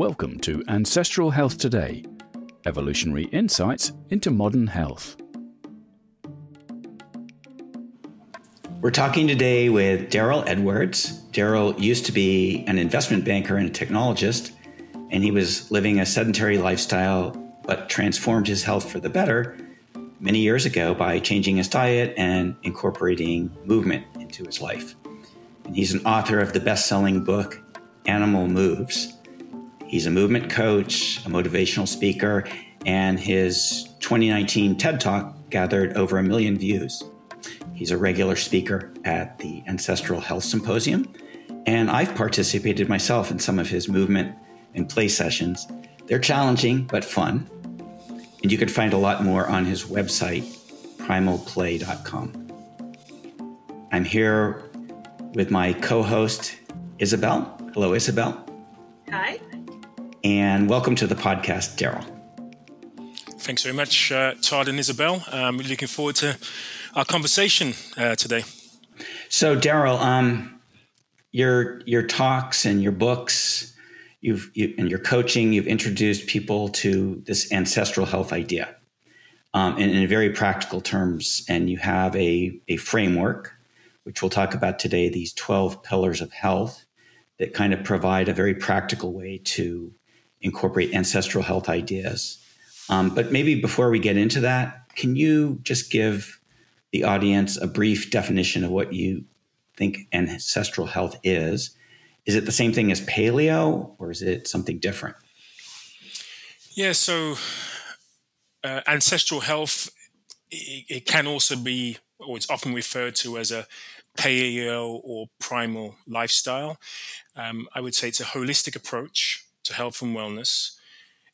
Welcome to Ancestral Health Today evolutionary insights into modern health. We're talking today with Darryl Edwards. Darryl used to be an investment banker and a technologist, and he was living a sedentary lifestyle but transformed his health for the better many years ago by changing his diet and incorporating movement into his life. And he's an author of the best selling book, Animal Moves. He's a movement coach, a motivational speaker, and his 2019 TED Talk gathered over a million views. He's a regular speaker at the Ancestral Health Symposium, and I've participated myself in some of his movement and play sessions. They're challenging but fun, and you can find a lot more on his website, primalplay.com. I'm here with my co host, Isabel. Hello, Isabel. Hi. And welcome to the podcast, Darryl. Thanks very much, uh, Todd and Isabel. I'm really looking forward to our conversation uh, today. So, Darryl, um, your your talks and your books, you've you, and your coaching, you've introduced people to this ancestral health idea, um, in, in very practical terms, and you have a a framework, which we'll talk about today. These twelve pillars of health that kind of provide a very practical way to incorporate ancestral health ideas. Um, but maybe before we get into that, can you just give the audience a brief definition of what you think ancestral health is. Is it the same thing as paleo or is it something different? Yeah, so uh, ancestral health, it, it, can also be, or it's often referred to as a paleo or primal lifestyle. Um, I would say it's a holistic approach to health and wellness.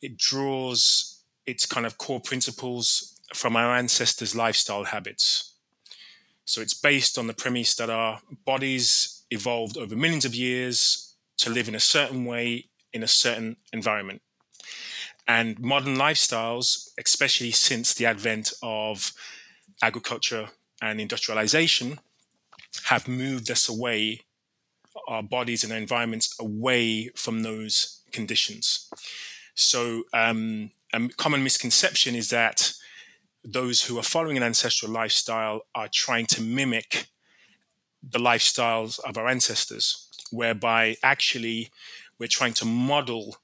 It draws its kind of core principles from our ancestors' lifestyle habits. So it's based on the premise that our bodies evolved over millions of years to live in a certain way in a certain environment. And modern lifestyles, especially since the advent of agriculture and industrialization, have moved us away, our bodies and our environments away from those conditions. So, um, a common misconception is that those who are following an ancestral lifestyle are trying to mimic the lifestyles of our ancestors, whereby actually we're trying to model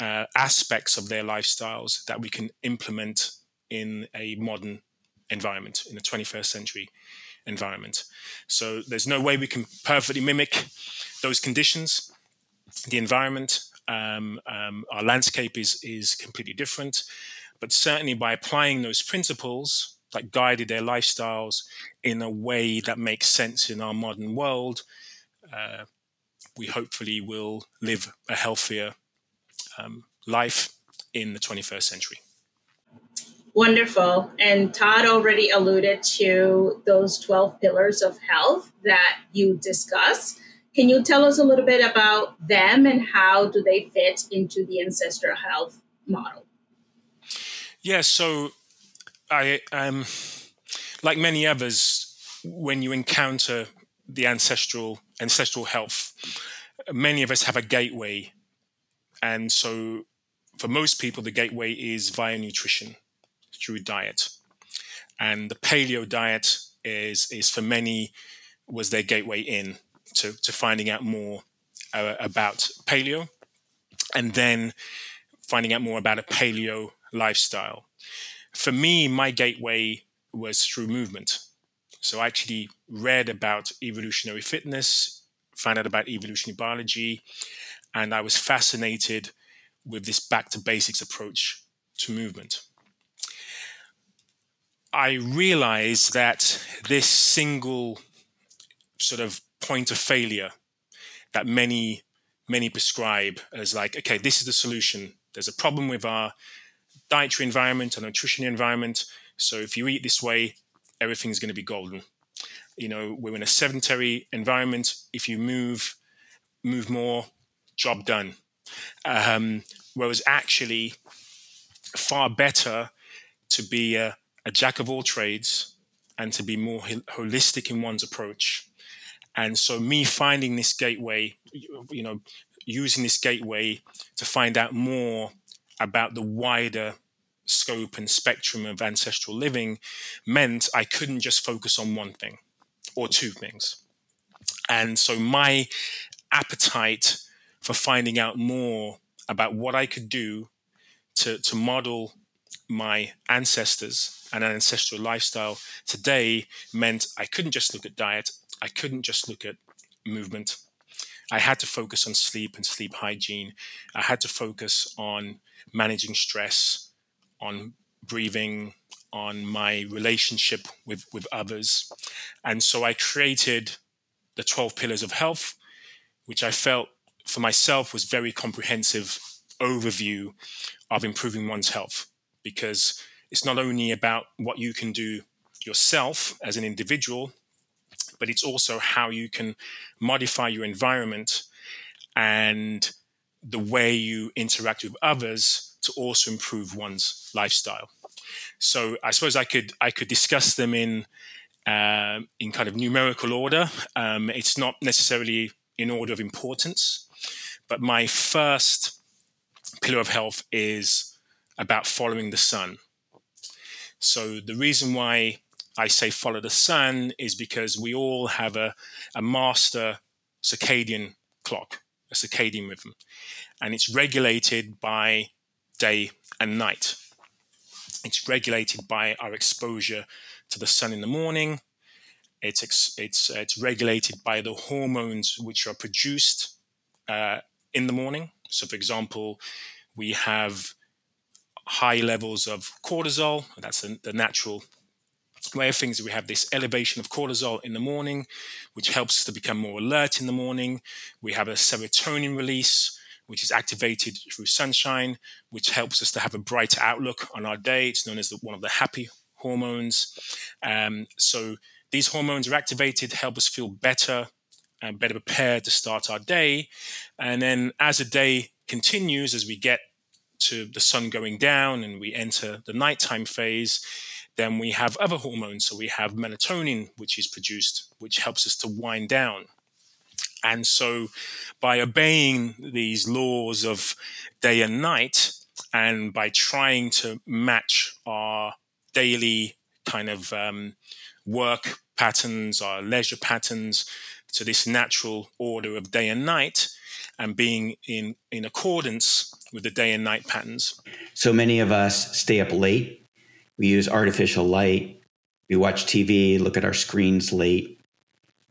uh, aspects of their lifestyles that we can implement in a modern environment, in a 21st century environment. So there's no way we can perfectly mimic those conditions, the environment. Um, um, our landscape is is completely different. But certainly by applying those principles that guided their lifestyles in a way that makes sense in our modern world, uh, we hopefully will live a healthier um, life in the 21st century. Wonderful. And Todd already alluded to those 12 pillars of health that you discuss. Can you tell us a little bit about them and how do they fit into the ancestral health model? Yeah, so I um like many others, when you encounter the ancestral ancestral health, many of us have a gateway. And so for most people, the gateway is via nutrition through diet. And the paleo diet is is for many was their gateway in to, to finding out more uh, about paleo and then finding out more about a paleo lifestyle. For me, my gateway was through movement. So I actually read about evolutionary fitness, found out about evolutionary biology, and I was fascinated with this back to basics approach to movement. I realized that this single sort of point of failure that many many prescribe as like okay this is the solution there's a problem with our dietary environment and nutrition environment. So if you eat this way, everything's going to be golden. You know, we're in a sedentary environment. If you move, move more, job done. Um, whereas actually, far better to be a, a jack of all trades and to be more holistic in one's approach. And so, me finding this gateway, you know, using this gateway to find out more about the wider scope and spectrum of ancestral living meant I couldn't just focus on one thing or two things. And so my appetite for finding out more about what I could do to, to model my ancestors and an ancestral lifestyle today meant I couldn't just look at diet, I couldn't just look at movement. I had to focus on sleep and sleep hygiene. I had to focus on managing stress, on breathing, on my relationship with, with others. And so I created the 12 pillars of health, which I felt for myself was very comprehensive overview of improving one's health because it's not only about what you can do yourself as an individual, but it's also how you can modify your environment and the way you interact with others to also improve one's lifestyle. So I suppose I could I could discuss them in uh, in kind of numerical order. Um, it's not necessarily in order of importance, but my first pillar of health is about following the sun. So the reason why I say follow the sun is because we all have a, a master circadian clock, a circadian rhythm, and it's regulated by day and night. It's regulated by our exposure to the sun in the morning. It's it's it's regulated by the hormones which are produced uh, in the morning. So, for example, we have high levels of cortisol. That's the, the natural way of things. We have this elevation of cortisol in the morning, which helps us to become more alert in the morning. We have a serotonin release, which is activated through sunshine, which helps us to have a brighter outlook on our day. It's known as the, one of the happy hormones. Um, so these hormones are activated, help us feel better and better prepared to start our day. And then as the day continues, as we get to the sun going down and we enter the nighttime phase, then we have other hormones. So we have melatonin, which is produced, which helps us to wind down. And so by obeying these laws of day and night, and by trying to match our daily kind of um, work patterns, our leisure patterns to this natural order of day and night, and being in, in accordance with the day and night patterns. So many of us stay up late. We use artificial light. We watch TV, look at our screens late,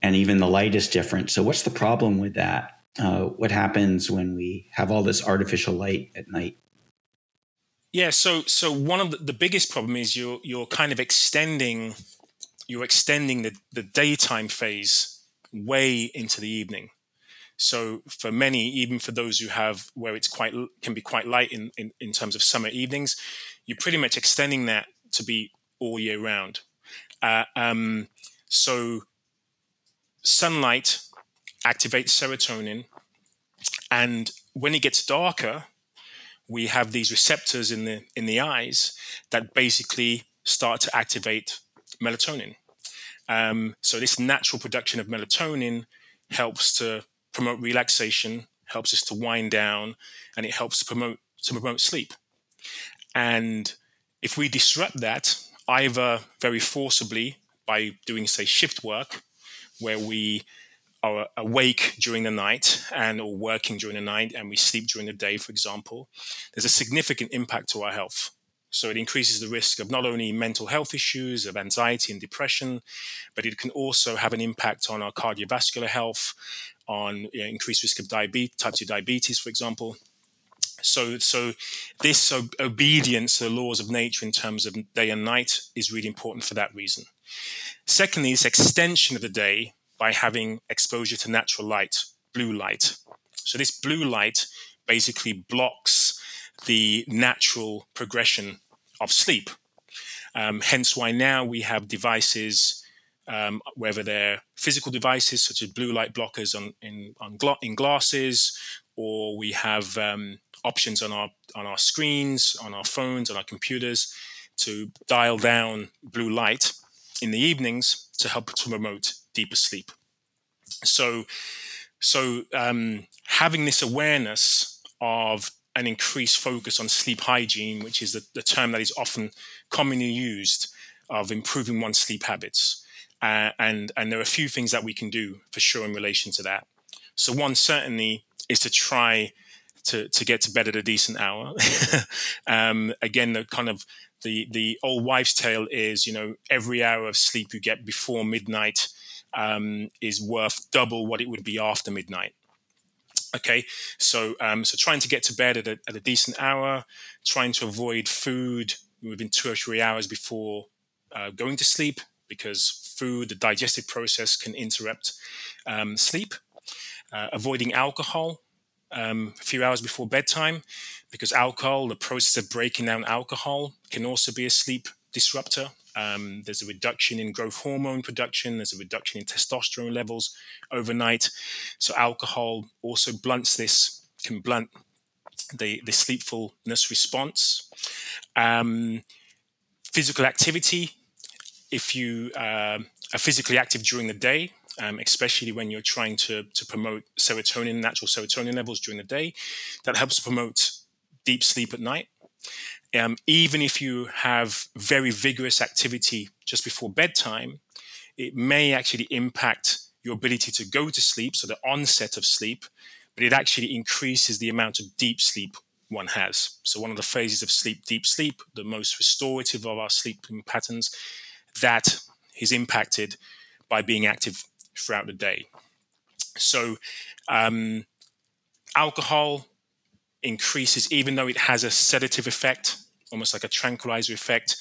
and even the light is different. So, what's the problem with that? Uh, what happens when we have all this artificial light at night? Yeah, so so one of the, the biggest problem is you're you're kind of extending you're extending the, the daytime phase way into the evening. So for many, even for those who have where it's quite can be quite light in, in, in terms of summer evenings, you're pretty much extending that to be all year round. Uh, um, so sunlight activates serotonin, and when it gets darker, we have these receptors in the in the eyes that basically start to activate melatonin. Um, so this natural production of melatonin helps to promote relaxation, helps us to wind down, and it helps to promote to promote sleep. And if we disrupt that, either very forcibly by doing, say, shift work, where we are awake during the night and or working during the night and we sleep during the day, for example, there's a significant impact to our health. So it increases the risk of not only mental health issues, of anxiety and depression, but it can also have an impact on our cardiovascular health, on you know, increased risk of diabetes, type 2 diabetes, for example. So, so this obedience to the laws of nature in terms of day and night is really important for that reason. Secondly, this extension of the day by having exposure to natural light, blue light. So this blue light basically blocks the natural progression of sleep. Um, hence why now we have devices, um, whether they're physical devices such as blue light blockers on, in, on in glasses, or we have um, options on our on our screens, on our phones, on our computers to dial down blue light in the evenings to help to promote deeper sleep. So So um, having this awareness of an increased focus on sleep hygiene, which is the, the term that is often commonly used of improving one's sleep habits. Uh, and and there are a few things that we can do for sure in relation to that. So one certainly is to try to to get to bed at a decent hour. um, again, the kind of the the old wives' tale is you know every hour of sleep you get before midnight um, is worth double what it would be after midnight. Okay, so um, so trying to get to bed at a, at a decent hour, trying to avoid food within two or three hours before uh, going to sleep because food, the digestive process can interrupt um, sleep. Uh, avoiding alcohol um, a few hours before bedtime because alcohol, the process of breaking down alcohol, can also be a sleep disruptor. Um, there's a reduction in growth hormone production. There's a reduction in testosterone levels overnight. So alcohol also blunts this, can blunt the, the sleepfulness response. Um, physical activity. If you uh, are physically active during the day, um, especially when you're trying to, to promote serotonin, natural serotonin levels during the day, that helps promote deep sleep at night. Um, even if you have very vigorous activity just before bedtime, it may actually impact your ability to go to sleep, so the onset of sleep, but it actually increases the amount of deep sleep one has. So, one of the phases of sleep, deep sleep, the most restorative of our sleeping patterns, that is impacted by being active throughout the day. So, um, alcohol increases, even though it has a sedative effect, almost like a tranquilizer effect.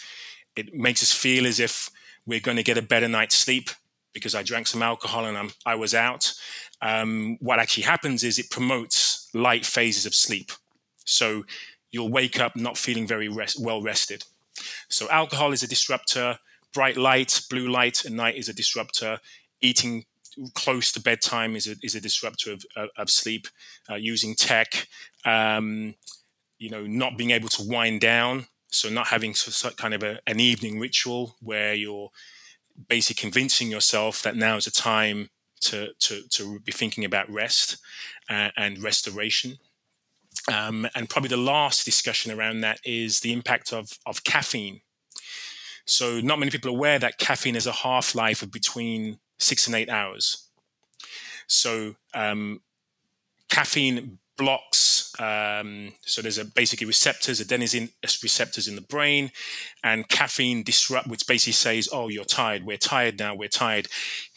It makes us feel as if we're going to get a better night's sleep because I drank some alcohol and I'm, I was out. Um, what actually happens is it promotes light phases of sleep. So you'll wake up not feeling very rest, well rested. So alcohol is a disruptor. Bright light, blue light at night is a disruptor. Eating close to bedtime is a, is a disruptor of, of sleep. Uh, using tech, um, you know, not being able to wind down, so not having some kind of a, an evening ritual where you're basically convincing yourself that now is a time to to, to be thinking about rest uh, and restoration. Um, and probably the last discussion around that is the impact of, of caffeine. So, not many people are aware that caffeine has a half life of between six and eight hours. So, um, caffeine blocks. Um, so there's a basically receptors, adenosine receptors in the brain, and caffeine disrupt, which basically says, "Oh, you're tired. We're tired now. We're tired."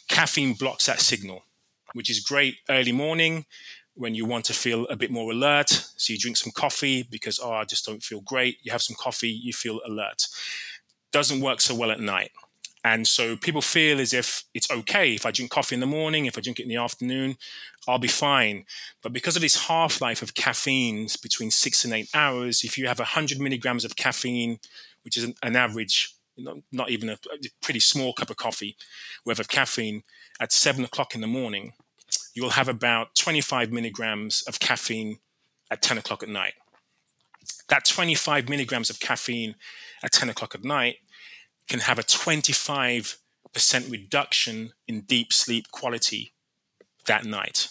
Caffeine blocks that signal, which is great early morning when you want to feel a bit more alert. So you drink some coffee because, oh, I just don't feel great. You have some coffee, you feel alert. Doesn't work so well at night. And so people feel as if it's okay if I drink coffee in the morning, if I drink it in the afternoon, I'll be fine. But because of this half life of caffeines between six and eight hours, if you have 100 milligrams of caffeine, which is an, average, not even a, a pretty small cup of coffee worth of caffeine at seven o'clock in the morning, you'll have about 25 milligrams of caffeine at 10 o'clock at night. That 25 milligrams of caffeine at 10 o'clock at night can have a 25% reduction in deep sleep quality that night.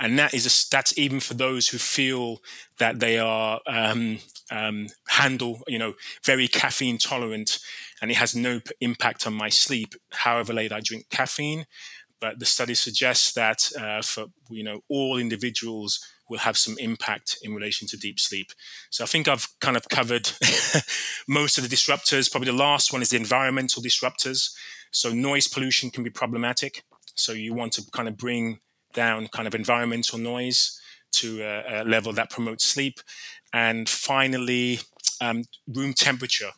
And that is a, that's even for those who feel that they are um, um, handle, you know, very caffeine tolerant, and it has no impact on my sleep. However late I drink caffeine, but the study suggests that uh, for you know all individuals will have some impact in relation to deep sleep. So I think I've kind of covered most of the disruptors. Probably the last one is the environmental disruptors. So noise pollution can be problematic. So you want to kind of bring down kind of environmental noise to a, a level that promotes sleep. And finally, um, room temperature.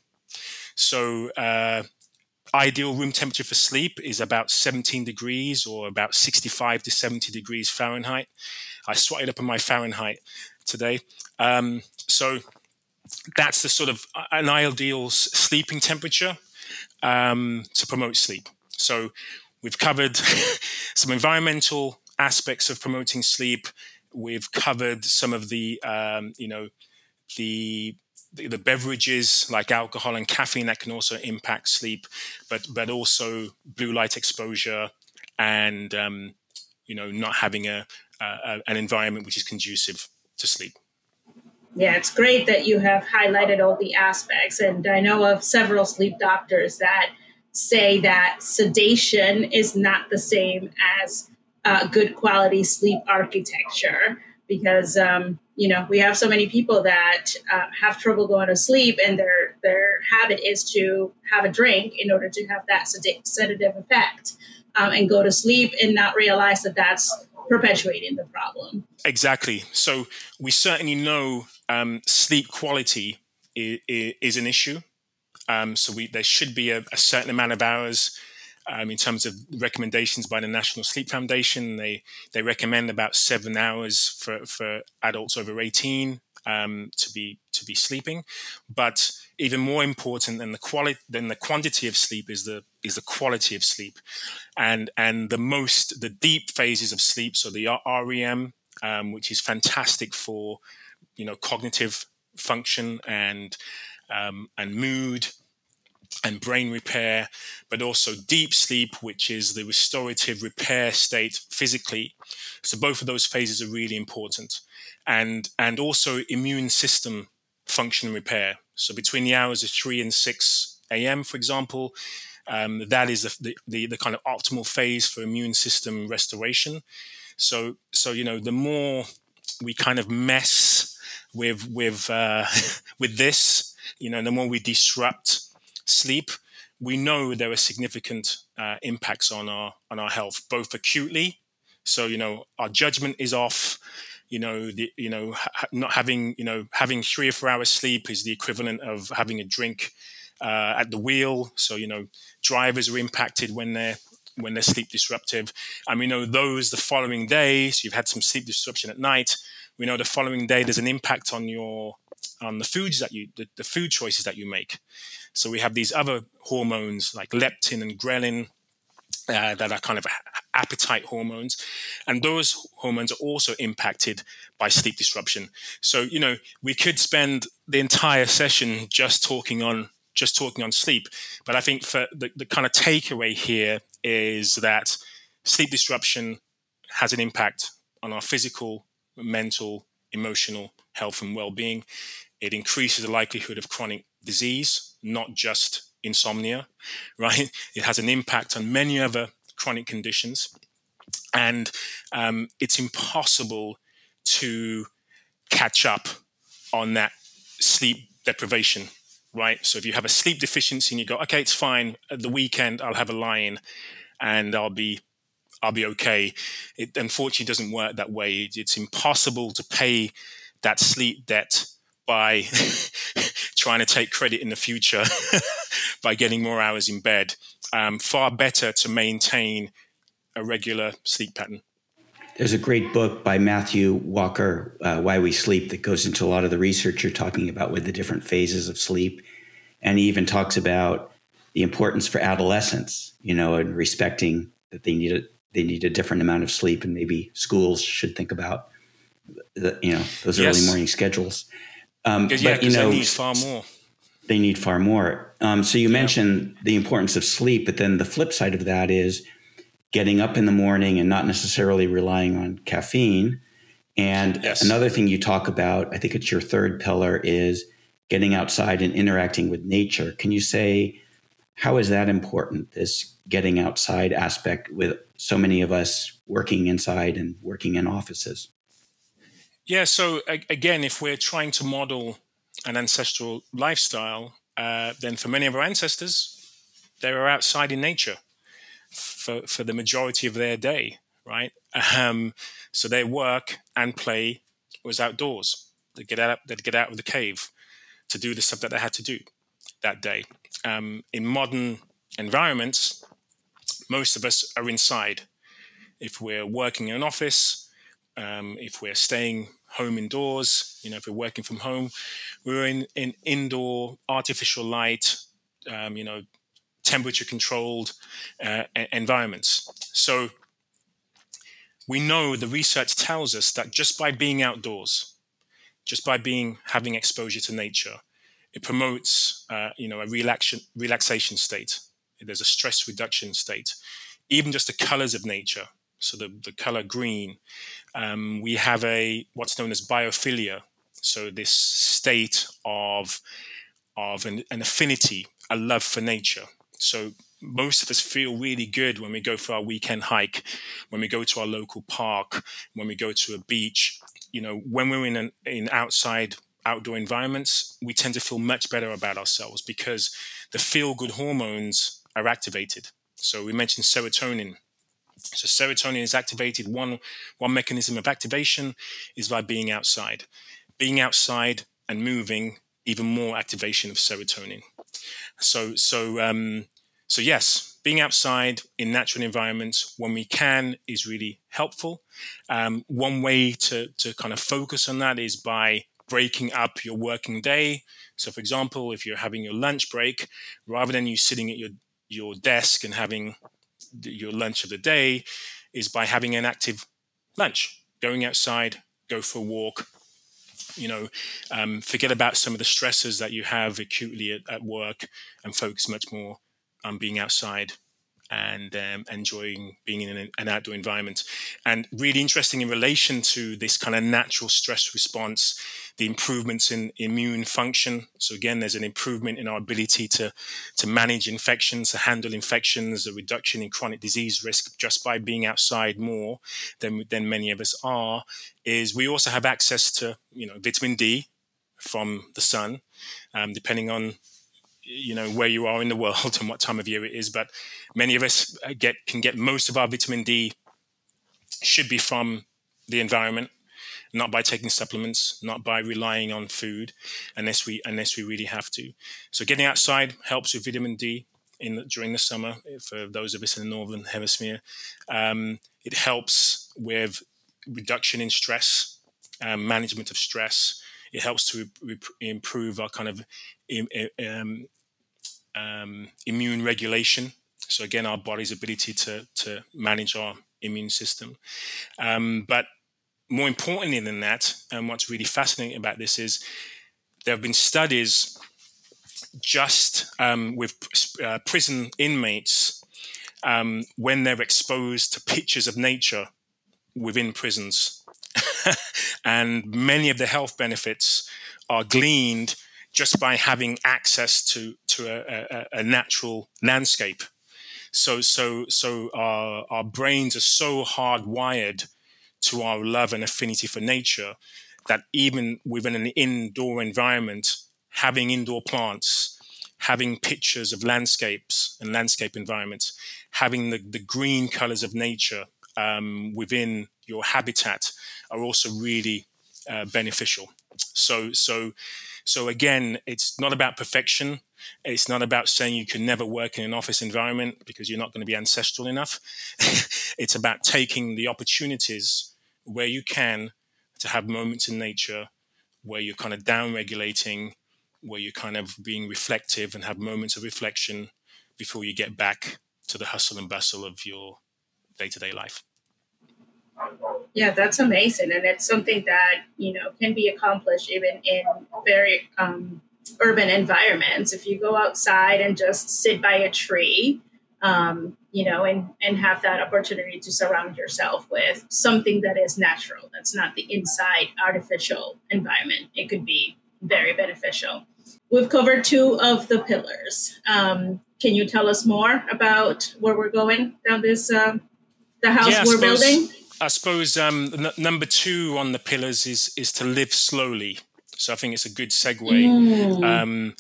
So uh, ideal room temperature for sleep is about 17 degrees or about 65 to 70 degrees Fahrenheit. I swatted up on my Fahrenheit today. Um, so that's the sort of uh, an ideal sleeping temperature um, to promote sleep. So we've covered some environmental aspects of promoting sleep. We've covered some of the, um, you know, the the, the, beverages like alcohol and caffeine that can also impact sleep, but but also blue light exposure and um, you know, not having a, a an environment which is conducive to sleep. Yeah, it's great that you have highlighted all the aspects. And I know of several sleep doctors that say that sedation is not the same as uh, good quality sleep architecture because um, you know we have so many people that uh, have trouble going to sleep and their their habit is to have a drink in order to have that sedative effect um, and go to sleep and not realize that that's perpetuating the problem exactly so we certainly know um, sleep quality is, is, an issue um, so we, there should be a, a certain amount of hours um, in terms of recommendations by the National Sleep Foundation. They they recommend about seven hours for, for adults over 18 um, to be to be sleeping. But even more important than the quality than the quantity of sleep is the is the quality of sleep, and and the most the deep phases of sleep. So the REM, um, which is fantastic for you know cognitive function and um, and mood and brain repair, but also deep sleep, which is the restorative repair state physically. So both of those phases are really important, and and also immune system function repair. So between the hours of three and six a.m., for example, um, that is the, the the kind of optimal phase for immune system restoration. So so you know the more we kind of mess with with uh, with this, you know, the more we disrupt sleep, we know there are significant uh, impacts on our on our health, both acutely. So you know, our judgment is off. You know, the, you know, ha- not having you know having three or four hours sleep is the equivalent of having a drink uh, at the wheel. So you know, drivers are impacted when they're when they're sleep disruptive, and we know those the following day. So you've had some sleep disruption at night. We know the following day there's an impact on your on the foods that you the, the food choices that you make. So we have these other hormones like leptin and ghrelin uh, that are kind of appetite hormones. And those hormones are also impacted by sleep disruption. So, you know, we could spend the entire session just talking on just talking on sleep. But I think for the, the kind of takeaway here is that sleep disruption has an impact on our physical, mental, emotional health and well-being. It increases the likelihood of chronic disease, not just insomnia, right? It has an impact on many other chronic conditions. And um, it's impossible to catch up on that sleep deprivation, right? So if you have a sleep deficiency and you go, okay, it's fine. At the weekend, I'll have a lie-in and I'll be I'll be okay. It unfortunately doesn't work that way. It's impossible to pay that sleep debt by trying to take credit in the future by getting more hours in bed. Um, far better to maintain a regular sleep pattern. There's a great book by Matthew Walker, uh, Why We Sleep, that goes into a lot of the research you're talking about with the different phases of sleep. And he even talks about the importance for adolescents, you know, and respecting that they need a, they need a different amount of sleep, and maybe schools should think about, the, you know, those yes. early morning schedules. Um, yeah, but you know, they need far more. They need far more. Um, so you yeah. mentioned the importance of sleep, but then the flip side of that is getting up in the morning and not necessarily relying on caffeine. And yes. another thing you talk about, I think it's your third pillar, is getting outside and interacting with nature. Can you say how is that important? This getting outside aspect with so many of us working inside and working in offices. Yeah, so again, if we're trying to model an ancestral lifestyle, uh, then for many of our ancestors, they were outside in nature for, for the majority of their day, right? Um, so their work and play was outdoors. They get out, they'd get out of the cave to do the stuff that they had to do that day. Um, in modern environments, most of us are inside. If we're working in an office, um, if we're staying home indoors, you know, if we're working from home, we're in, in indoor artificial light, um, you know, temperature controlled uh, environments. So we know the research tells us that just by being outdoors, just by being having exposure to nature, it promotes uh, you know a relaxation relaxation state. There's a stress reduction state. Even just the colors of nature so the, the color green, um, we have a what's known as biophilia. So this state of of an, an affinity, a love for nature. So most of us feel really good when we go for our weekend hike, when we go to our local park, when we go to a beach. You know, when we're in an in outside outdoor environments, we tend to feel much better about ourselves because the feel good hormones are activated. So we mentioned serotonin. So serotonin is activated. One one mechanism of activation is by being outside. Being outside and moving, even more activation of serotonin. So so um, so yes, being outside in natural environments when we can is really helpful. Um, one way to to kind of focus on that is by breaking up your working day. So, for example, if you're having your lunch break, rather than you sitting at your your desk and having your lunch of the day is by having an active lunch, going outside, go for a walk. You know, um, forget about some of the stresses that you have acutely at, at work and focus much more on being outside and um, enjoying being in an, an, outdoor environment. And really interesting in relation to this kind of natural stress response, the improvements in immune function. So again, there's an improvement in our ability to to manage infections, to handle infections, a reduction in chronic disease risk just by being outside more than than many of us are. Is we also have access to you know vitamin D from the sun, um, depending on you know where you are in the world and what time of year it is but many of us uh, get can get most of our vitamin d should be from the environment not by taking supplements not by relying on food unless we unless we really have to. So getting outside helps with vitamin d in during the summer for those of us in the northern hemisphere. Um, it helps with reduction in stress um, management of stress. It helps to re- improve our kind of um, um, immune regulation. So again, our body's ability to to manage our immune system. Um, but more importantly than that, and what's really fascinating about this is there have been studies just um, with uh, prison inmates um, when they're exposed to pictures of nature within prisons. and many of the health benefits are gleaned just by having access to to a, a, a natural landscape. So so so our our brains are so hardwired to our love and affinity for nature that even within an indoor environment, having indoor plants, having pictures of landscapes and landscape environments, having the, the green colors of nature um, within your habitat are also really uh, beneficial. So, so so again, it's not about perfection. It's not about saying you can never work in an office environment because you're not going to be ancestral enough. it's about taking the opportunities where you can to have moments in nature where you're kind of down regulating, where you're kind of being reflective and have moments of reflection before you get back to the hustle and bustle of your day to day life. Yeah, that's amazing, and it's something that you know can be accomplished even in very um, urban environments. If you go outside and just sit by a tree, um, you know, and and have that opportunity to surround yourself with something that is natural, that's not the inside artificial environment, it could be very beneficial. We've covered two of the pillars. Um, can you tell us more about where we're going down this uh, the house yeah, we're suppose- building? I suppose um, n- number two on the pillars is is to live slowly. So I think it's a good segue. Mm. Um,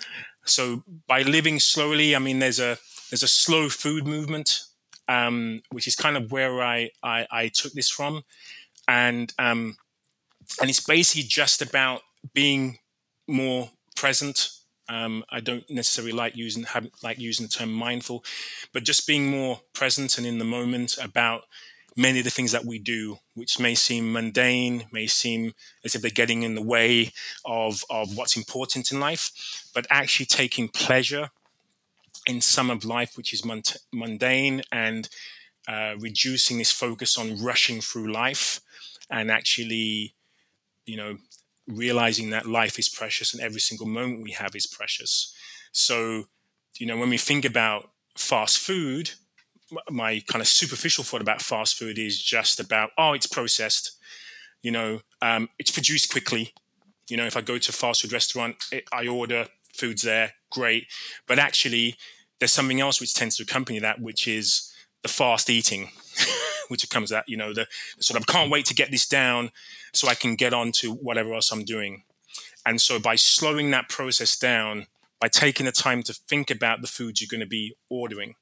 so by living slowly, I mean there's a there's a slow food movement, um, which is kind of where I I, I took this from, and um, and it's basically just about being more present. Um, I don't necessarily like using have, like using the term mindful, but just being more present and in the moment about many of the things that we do, which may seem mundane, may seem as if they're getting in the way of, of what's important in life, but actually taking pleasure in some of life which is mundane and uh, reducing this focus on rushing through life and actually, you know, realizing that life is precious and every single moment we have is precious. So, you know, when we think about fast food, my kind of superficial thought about fast food is just about oh it's processed you know um, it's produced quickly. You know if i go to a fast food restaurant it, i order foods there great. But actually there's something else which tends to accompany that which is the fast eating which comes that you know the, the sort of can't wait to get this down so i can get on to whatever else i'm doing. And so by slowing that process down by taking the time to think about the foods you're going to be ordering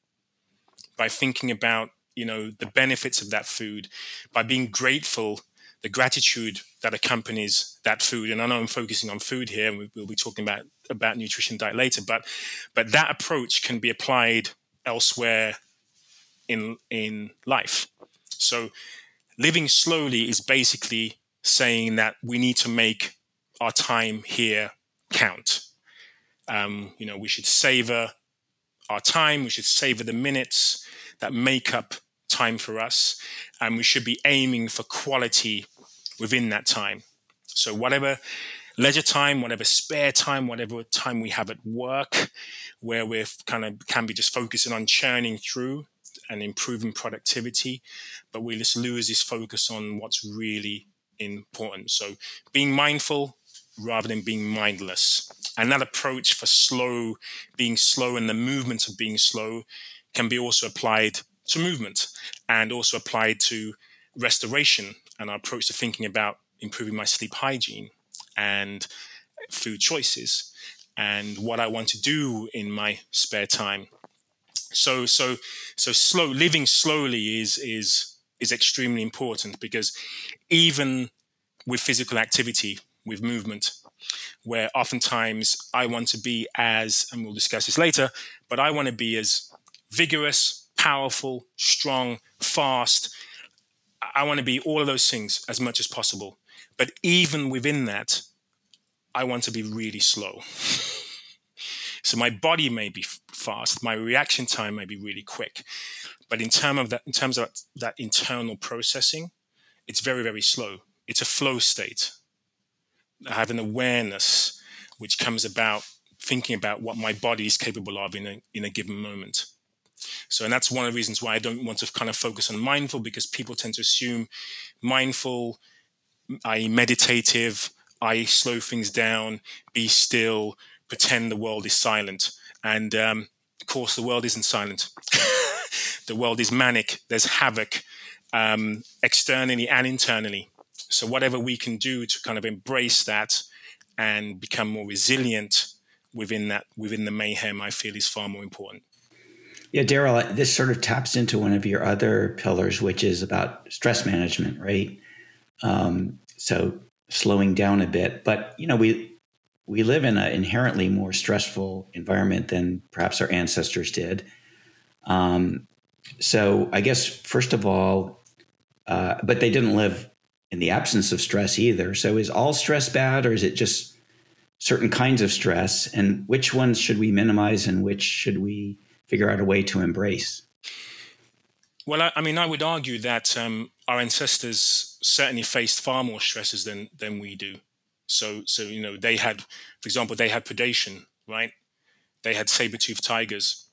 by thinking about you know the benefits of that food by being grateful the gratitude that accompanies that food. And i know i'm focusing on food here and we'll be talking about about nutrition diet later but but that approach can be applied elsewhere in in life. So living slowly is basically saying that we need to make our time here count. Um, you know we should savor our time we should savor the minutes that make up time for us. And we should be aiming for quality within that time. So, whatever leisure time, whatever spare time, whatever time we have at work, where we're kind of can be just focusing on churning through and improving productivity, but we just lose this focus on what's really important. So, being mindful rather than being mindless. And that approach for slow, being slow and the movement of being slow can be also applied to movement and also applied to restoration and our approach to thinking about improving my sleep hygiene and food choices and what I want to do in my spare time. So so so slow living slowly is is is extremely important because even with physical activity, with movement, where oftentimes I want to be as, and we'll discuss this later, but I want to be as vigorous, powerful, strong, fast. I want to be all of those things as much as possible. But even within that, I want to be really slow. so my body may be fast, my reaction time may be really quick. But in, term of that, in terms of that, internal processing, it's very, very slow. It's a flow state. I have an awareness which comes about thinking about what my body is capable of in a, in a given moment. So, and that's one of the reasons why I don't want to kind of focus on mindful because people tend to assume mindful, i.e., meditative, i.e., slow things down, be still, pretend the world is silent. And um, of course, the world isn't silent. the world is manic. There's havoc um, externally and internally. So, whatever we can do to kind of embrace that and become more resilient within that, within the mayhem, I feel is far more important. Yeah, Darryl, this sort of taps into one of your other pillars, which is about stress management, right? Um, so slowing down a bit, but you know, we we live in an inherently more stressful environment than perhaps our ancestors did. Um, so I guess first of all, uh, but they didn't live in the absence of stress either. So is all stress bad, or is it just certain kinds of stress? And which ones should we minimize, and which should we figure out a way to embrace? Well, I, I mean, I would argue that um, our ancestors certainly faced far more stresses than than we do. So, so you know, they had, for example, they had predation, right? They had saber-toothed tigers.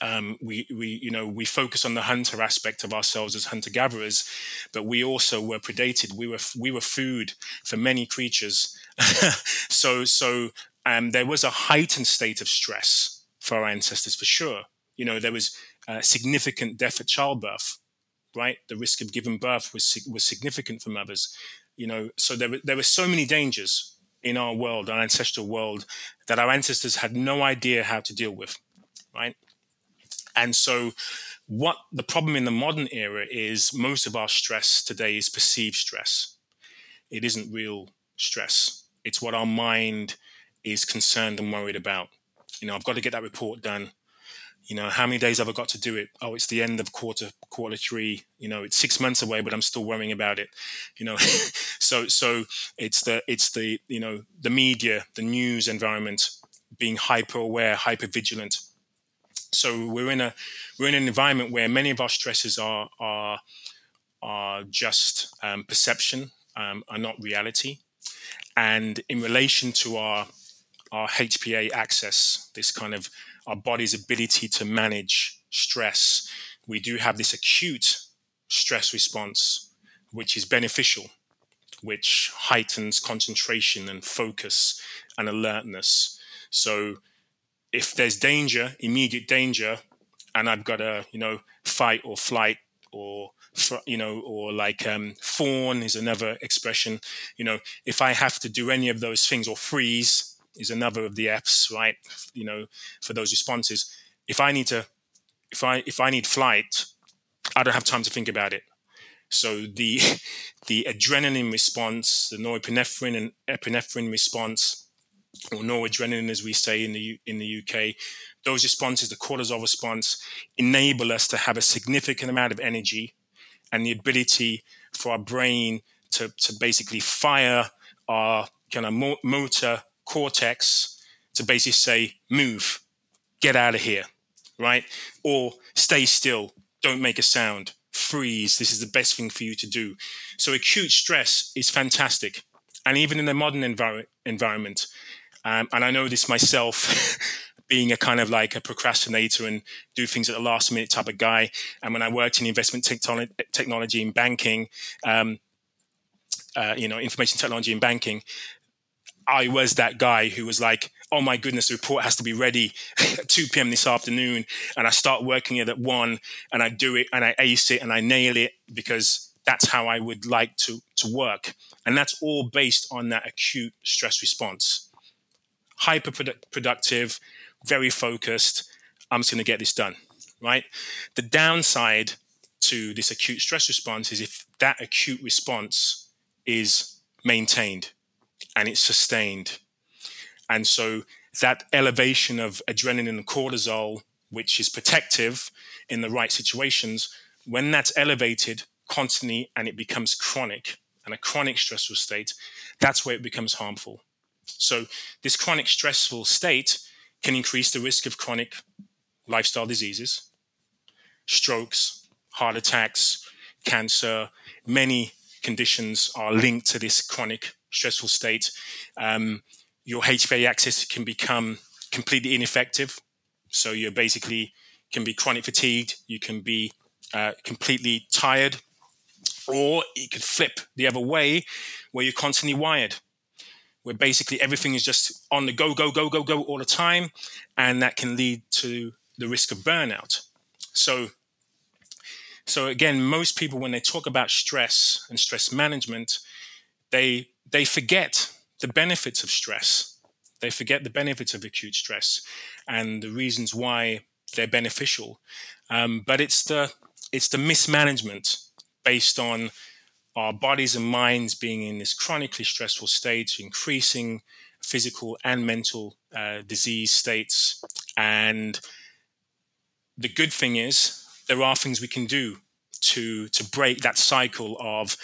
Um, we, we, you know, we focus on the hunter aspect of ourselves as hunter-gatherers, but we also were predated. We were, we were food for many creatures. so, so um, there was a heightened state of stress for our ancestors for sure. You know, there was uh, significant death at childbirth, right? The risk of giving birth was was significant for mothers. You know, so there were, there were so many dangers in our world, our ancestral world, that our ancestors had no idea how to deal with, right? And so, what the problem in the modern era is, most of our stress today is perceived stress. It isn't real stress. It's what our mind is concerned and worried about. You know, I've got to get that report done. You know, how many days have I got to do it? Oh, it's the end of quarter quarter three. You know, it's six months away, but I'm still worrying about it. You know, so so it's the it's the you know the media, the news environment being hyper aware, hyper vigilant. So we're in a we're in an environment where many of our stresses are are are just um, perception, um, are not reality. And in relation to our our HPA axis, this kind of our body's ability to manage stress, we do have this acute stress response, which is beneficial, which heightens concentration and focus and alertness. So if there's danger, immediate danger, and I've got a you know fight or flight or you know or like um, fawn is another expression. You know, if I have to do any of those things or freeze is another of the F's, right? You know, for those responses. If I need to, if I if I need flight, I don't have time to think about it. So the the adrenaline response, the norepinephrine and epinephrine response or noradrenaline, as we say in the in the UK, those responses, the cortisol response, enable us to have a significant amount of energy and the ability for our brain to, to basically fire our kind of motor cortex to basically say, move, get out of here, right? Or stay still, don't make a sound, freeze, this is the best thing for you to do. So acute stress is fantastic. And even in the modern envir- environment, um, and I know this myself, being a kind of like a procrastinator and do things at the last minute type of guy. And when I worked in investment technology in banking, um, uh, you know, information technology in banking, I was that guy who was like, oh my goodness, the report has to be ready at 2 p.m. this afternoon. And I start working it at one and I do it and I ace it and I nail it because that's how I would like to, to work. And that's all based on that acute stress response hyper productive, very focused. I'm just going to get this done, right? The downside to this acute stress response is if that acute response is maintained and it's sustained. And so that elevation of adrenaline and cortisol, which is protective in the right situations, when that's elevated constantly and it becomes chronic and a chronic stressful state, that's where it becomes harmful. So, this chronic stressful state can increase the risk of chronic lifestyle diseases, strokes, heart attacks, cancer. Many conditions are linked to this chronic stressful state. Um, your HPA axis can become completely ineffective. So, you basically can be chronic fatigued, you can be uh, completely tired, or it could flip the other way where you're constantly wired where basically everything is just on the go, go, go, go, go all the time. And that can lead to the risk of burnout. So, so again, most people, when they talk about stress and stress management, they, they forget the benefits of stress. They forget the benefits of acute stress and the reasons why they're beneficial. Um, but it's the, it's the mismanagement based on our bodies and minds being in this chronically stressful state, increasing physical and mental uh, disease states. And the good thing is, there are things we can do to to break that cycle of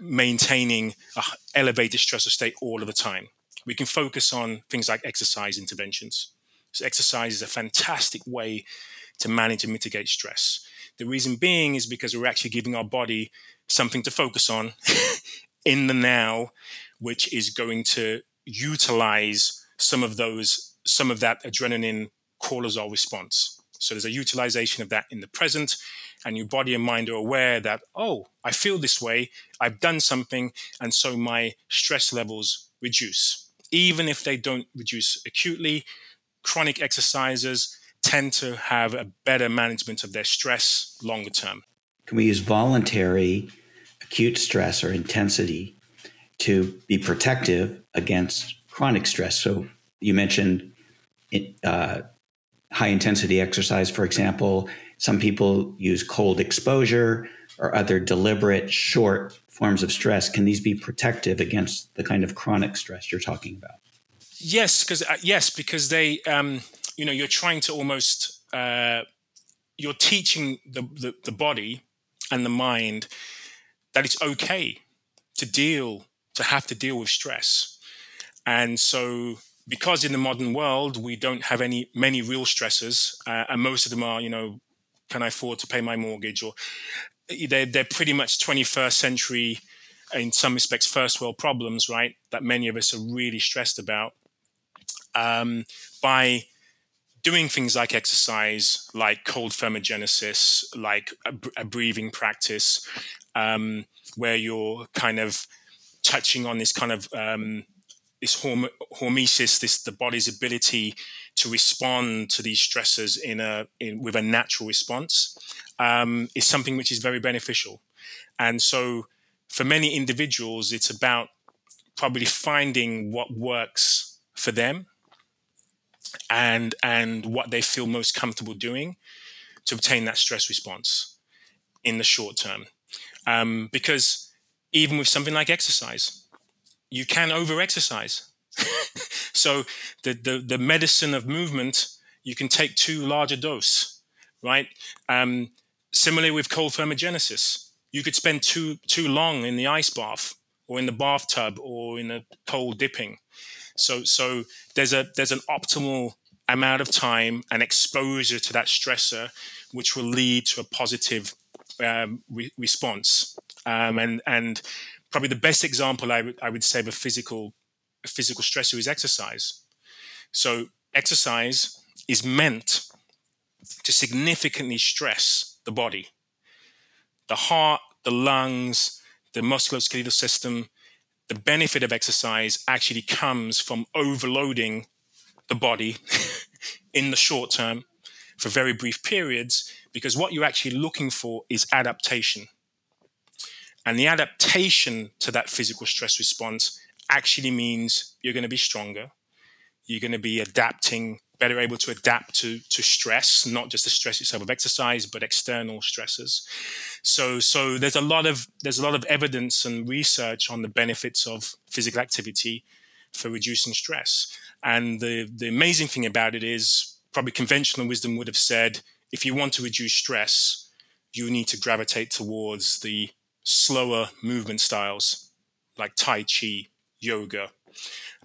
maintaining a elevated stressor state all of the time. We can focus on things like exercise interventions. So exercise is a fantastic way to manage and mitigate stress. The reason being is because we're actually giving our body something to focus on in the now, which is going to utilize some of those, some of that adrenaline cortisol response. So there's a utilization of that in the present, and your body and mind are aware that, oh, I feel this way, I've done something, and so my stress levels reduce. Even if they don't reduce acutely, chronic exercises tend to have a better management of their stress longer term. Can we use voluntary acute stress or intensity to be protective against chronic stress. So you mentioned it, uh, high intensity exercise, for example. Some people use cold exposure or other deliberate short forms of stress. Can these be protective against the kind of chronic stress you're talking about? Yes, because uh, yes, because they, um, you know, you're trying to almost uh, you're teaching the, the, the body and the mind that it's okay to deal, to have to deal with stress. And so, because in the modern world we don't have any many real stressors, uh, and most of them are, you know, can I afford to pay my mortgage, or they're they're pretty much 21st century, in some respects, first world problems, right? That many of us are really stressed about. Um, by doing things like exercise, like cold thermogenesis, like a, a breathing practice, um, where you're kind of touching on this kind of um, this horm- hormesis, this the body's ability to respond to these stressors in a in, with a natural response, um, is something which is very beneficial. And so, for many individuals, it's about probably finding what works for them and and what they feel most comfortable doing to obtain that stress response in the short term. Um, because even with something like exercise, you can over exercise. so the, the the medicine of movement, you can take too large a dose, right? Um, similarly with cold thermogenesis, you could spend too too long in the ice bath or in the bathtub or in a cold dipping. So so there's a there's an optimal amount of time and exposure to that stressor, which will lead to a positive um, re- response. Um, and and probably the best example I would I would say of a physical a physical stressor is exercise. So exercise is meant to significantly stress the body, the heart, the lungs, the musculoskeletal system. The benefit of exercise actually comes from overloading the body in the short term for very brief periods because what you're actually looking for is adaptation. And the adaptation to that physical stress response actually means you're going to be stronger. You're going to be adapting, better able to adapt to, to stress, not just the stress itself of exercise, but external stresses. So, so there's a lot of there's a lot of evidence and research on the benefits of physical activity for reducing stress. And the, the amazing thing about it is probably conventional wisdom would have said if you want to reduce stress, you need to gravitate towards the slower movement styles like Tai Chi, yoga.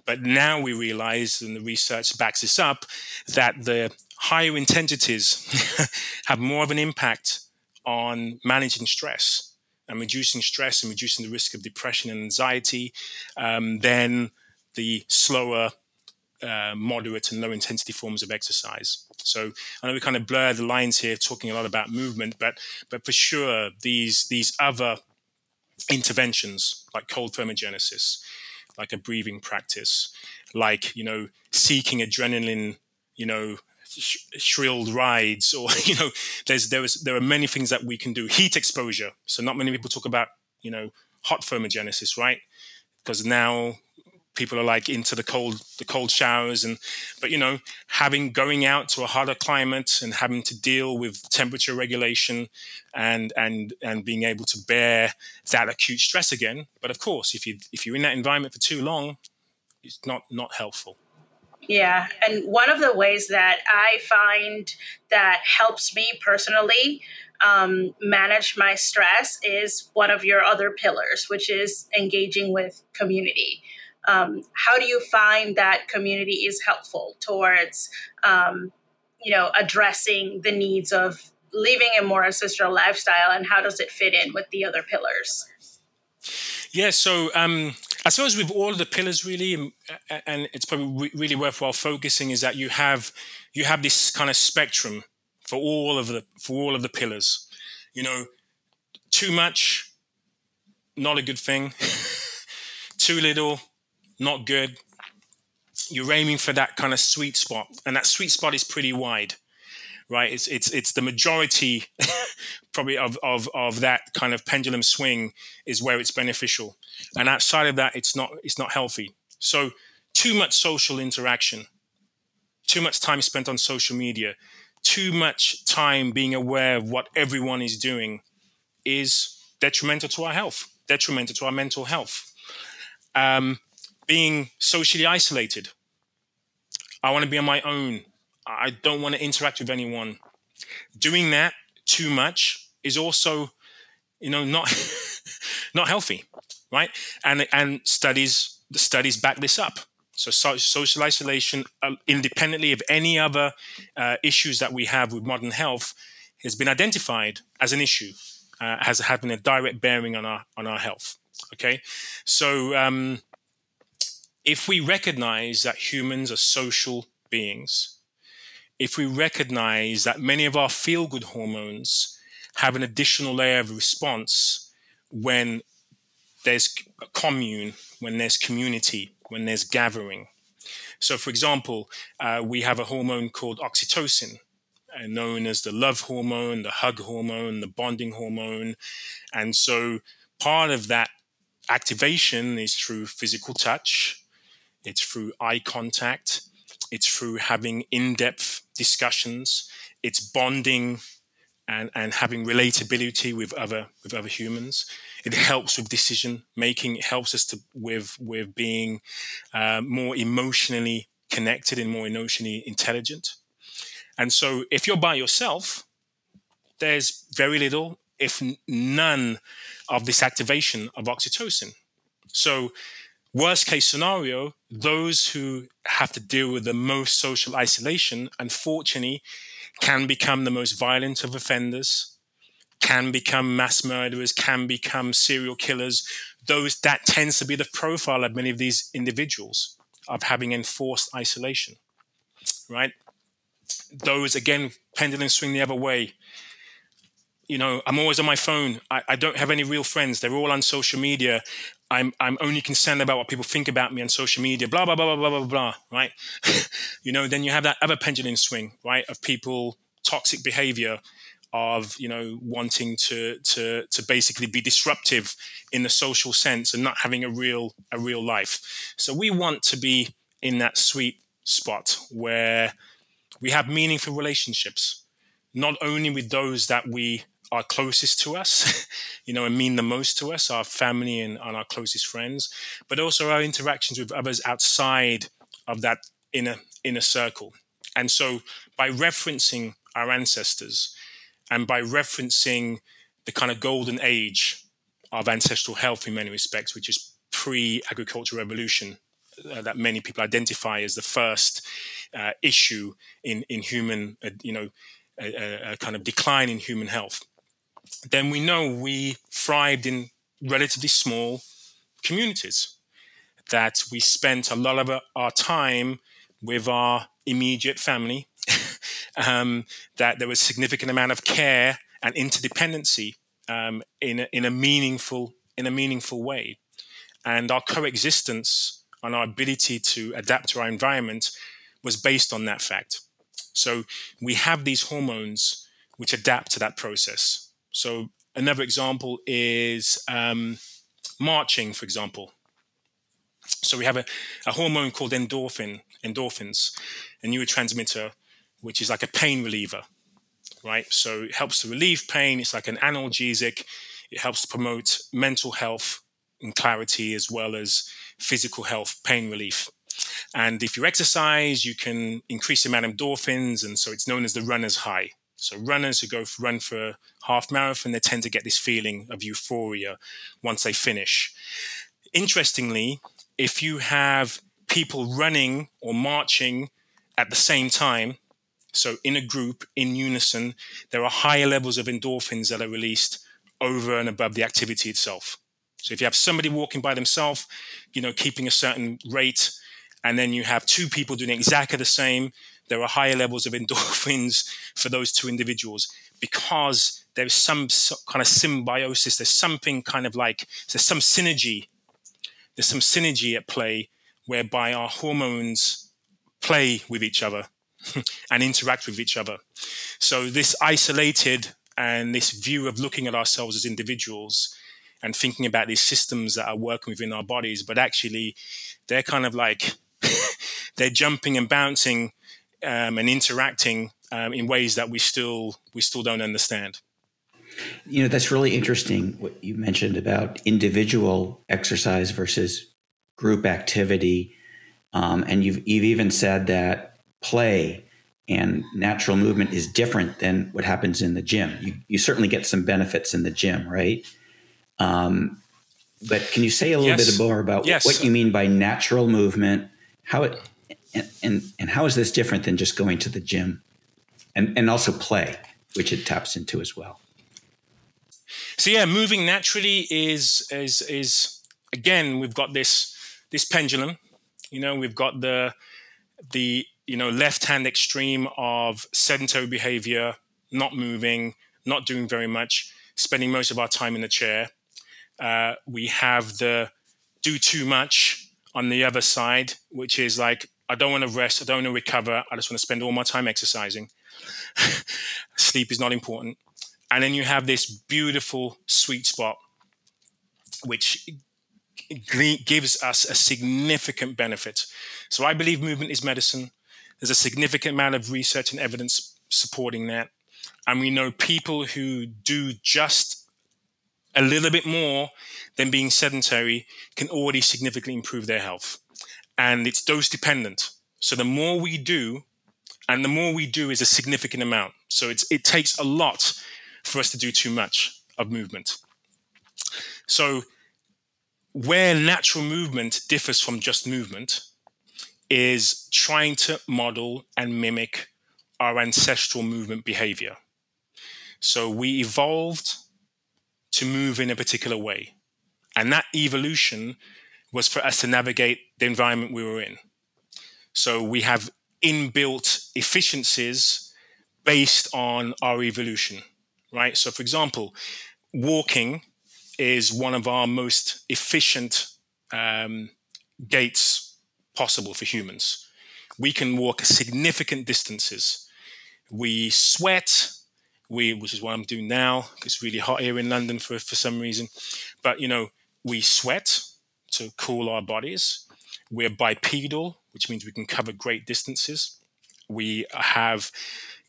But now we realize, and the research backs this up, that the higher intensities have more of an impact on managing stress and reducing stress and reducing the risk of depression and anxiety um, than the slower uh, moderate and low intensity forms of exercise. So I know we kind of blur the lines here, talking a lot about movement, but but for sure these these other interventions like cold thermogenesis, like a breathing practice, like you know seeking adrenaline, you know sh- shrilled rides, or you know there's there is there are many things that we can do. Heat exposure. So not many people talk about you know hot thermogenesis, right? Because now people are like into the cold the cold showers and but you know having going out to a hotter climate and having to deal with temperature regulation and and and being able to bear that acute stress again. But of course if you if you're in that environment for too long it's not not helpful. Yeah and one of the ways that i find that helps me personally um, manage my stress is one of your other pillars which is engaging with community um, how do you find that community is helpful towards um, you know addressing the needs of living a more ancestral lifestyle and how does it fit in with the other pillars? Yeah so um, i suppose with all the pillars really um, and it's probably really worthwhile focusing is that you have you have this kind of spectrum for all of the for all of the pillars. You know too much not a good thing. Too little not good. You're aiming for that kind of sweet spot, and that sweet spot is pretty wide, right? It's it's it's the majority, probably of of of that kind of pendulum swing is where it's beneficial, and outside of that, it's not it's not healthy. So too much social interaction, too much time spent on social media, too much time being aware of what everyone is doing is detrimental to our health, detrimental to our mental health. Um, being socially isolated. I want to be on my own. I don't want to interact with anyone. Doing that too much is also, you know, not not healthy, right? And and studies the studies back this up. So, so social isolation, uh, independently of any other uh, issues that we have with modern health, has been identified as an issue, uh, has having a direct bearing on our on our health. Okay, so um, if we recognize that humans are social beings if we recognize that many of our feel good hormones have an additional layer of response when there's a commune, when there's community, when there's gathering. So, for example, uh, we have a hormone called oxytocin, uh, known as the love hormone, the hug hormone, the bonding hormone. And so, part of that activation is through physical touch, it's through eye contact, it's through having in depth discussions, it's bonding and, and having relatability with other with other humans. It helps with decision making. It helps us to with with being uh, more emotionally connected and more emotionally intelligent. And so, if you're by yourself, there's very little, if none, of this activation of oxytocin. So, worst case scenario, those who have to deal with the most social isolation, unfortunately, can become the most violent of offenders, can become mass murderers, can become serial killers. Those that tends to be the profile of many of these individuals of having enforced isolation, right? Those again, pendulum swing the other way. You know, I'm always on my phone. I, I don't have any real friends. They're all on social media. I'm I'm only concerned about what people think about me on social media, blah blah blah blah blah blah blah. Right? you know, then you have that other pendulum swing, right, of people toxic behavior, of you know wanting to to to basically be disruptive in the social sense and not having a real a real life. So we want to be in that sweet spot where we have meaningful relationships, not only with those that we are closest to us, you know, and mean the most to us, our family and, and our closest friends, but also our interactions with others outside of that inner inner circle. And so by referencing our ancestors and by referencing the kind of golden age of ancestral health in many respects, which is pre-agricultural revolution, uh, that many people identify as the first uh, issue in in human, uh, you know, a, a, kind of decline in human health then we know we thrived in relatively small communities, that we spent a lot of our time with our immediate family, um, that there was significant amount of care and interdependency um, in, a, in a meaningful in a meaningful way, and our coexistence and our ability to adapt to our environment was based on that fact. So we have these hormones which adapt to that process. So another example is um, marching, for example. So we have a, a hormone called endorphin, endorphins, a neurotransmitter, which is like a pain reliever, right? So it helps to relieve pain. It's like an analgesic. It helps to promote mental health and clarity as well as physical health, pain relief. And if you exercise, you can increase the amount of endorphins, and so it's known as the runner's high. So runners who go for, run for a half marathon, they tend to get this feeling of euphoria once they finish. Interestingly, if you have people running or marching at the same time, so in a group, in unison, there are higher levels of endorphins that are released over and above the activity itself. So if you have somebody walking by themselves, you know, keeping a certain rate, and then you have two people doing exactly the same, there are higher levels of endorphins for those two individuals because there's some kind of symbiosis. There's something kind of like there's some synergy. There's some synergy at play whereby our hormones play with each other and interact with each other. So this isolated and this view of looking at ourselves as individuals and thinking about these systems that are working within our bodies, but actually they're kind of like they're jumping and bouncing um, and interacting um, in ways that we still we still don't understand. You know, that's really interesting what you mentioned about individual exercise versus group activity, um, and you've you've even said that play and natural movement is different than what happens in the gym. You you certainly get some benefits in the gym, right? Um, but can you say a little yes. bit more about yes. what you mean by natural movement, how it and, and, and how is this different than just going to the gym and, and also play, which it taps into as well? So yeah, moving naturally is is is again we've got this this pendulum. You know, we've got the the you know, left hand extreme of sedentary behavior, not moving, not doing very much, spending most of our time in the chair. Uh, we have the do too much on the other side, which is like, I don't want to rest, I don't want to recover, I just want to spend all my time exercising. Sleep is not important. And then you have this beautiful sweet spot, which gives us a significant benefit. So I believe movement is medicine. There's a significant amount of research and evidence supporting that. And we know people who do just a little bit more than being sedentary can already significantly improve their health. And it's dose dependent. So the more we do, and the more we do is a significant amount. So it's, it takes a lot for us to do too much of movement. So where natural movement differs from just movement is trying to model and mimic our ancestral movement behavior. So we evolved to move in a particular way. And that evolution was for us to navigate the environment we were in. So we have inbuilt efficiencies based on our evolution, right? So, for example, walking is one of our most efficient um, gaits possible for humans. We can walk significant distances. We sweat, we, which is what I'm doing now. It's really hot here in London for, for some reason. But, you know, we sweat to cool our bodies. We're bipedal, which means we can cover great distances. We have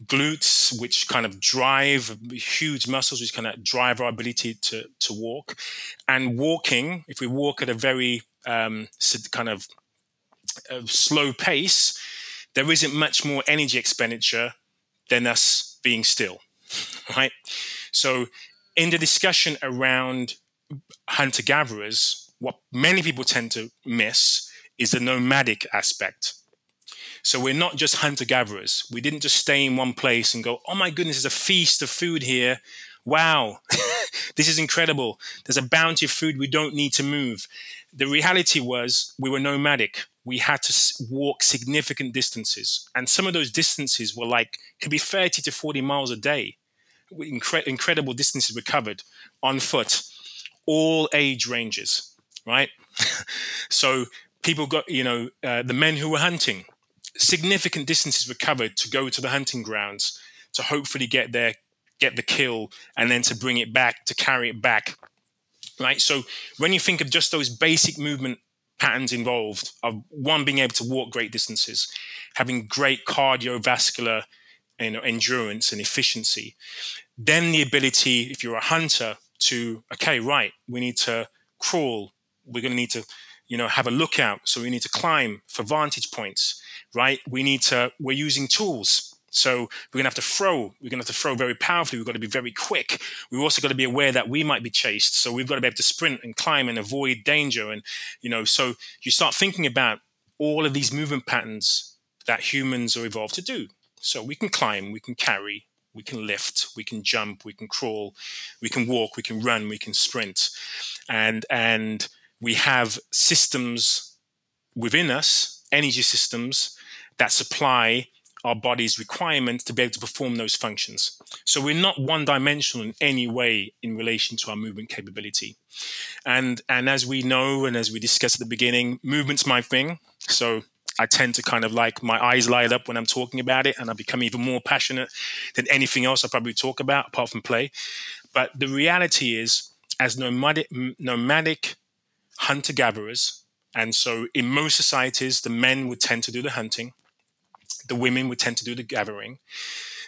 glutes, which kind of drive huge muscles, which kind of drive our ability to, to walk. And walking, if we walk at a very um, kind of uh, slow pace, there isn't much more energy expenditure than us being still, right? So, in the discussion around hunter gatherers, what many people tend to miss is the nomadic aspect. So we're not just hunter gatherers. We didn't just stay in one place and go, oh my goodness, there's a feast of food here. Wow, this is incredible. There's a bounty of food. We don't need to move. The reality was we were nomadic. We had to walk significant distances. And some of those distances were like, could be 30 to 40 miles a day. Incre- incredible distances were covered on foot, all age ranges, right? so people got, you know, uh, the men who were hunting, significant distances were covered to go to the hunting grounds to hopefully get there, get the kill, and then to bring it back, to carry it back. Right. So when you think of just those basic movement patterns involved of one being able to walk great distances, having great cardiovascular you know, endurance and efficiency, then the ability, if you're a hunter, to okay, right, we need to crawl, we're going to need to you know have a lookout so we need to climb for vantage points right? We need to, we're using tools. So we're going to have to throw. We're going to have to throw very powerfully. We've got to be very quick. We've also got to be aware that we might be chased. So we've got to be able to sprint and climb and avoid danger. And, you know, so you start thinking about all of these movement patterns that humans are evolved to do. So we can climb, we can carry, we can lift, we can jump, we can crawl, we can walk, we can run, we can sprint. And, and we have systems within us, energy systems that supply our body's requirements to be able to perform those functions. So we're not one dimensional in any way in relation to our movement capability. And and as we know and as we discussed at the beginning, movement's my thing. So I tend to kind of like my eyes light up when I'm talking about it and I become even more passionate than anything else I probably talk about apart from play. But the reality is as nomadic nomadic hunter gatherers and so in most societies the men would tend to do the hunting the women would tend to do the gathering.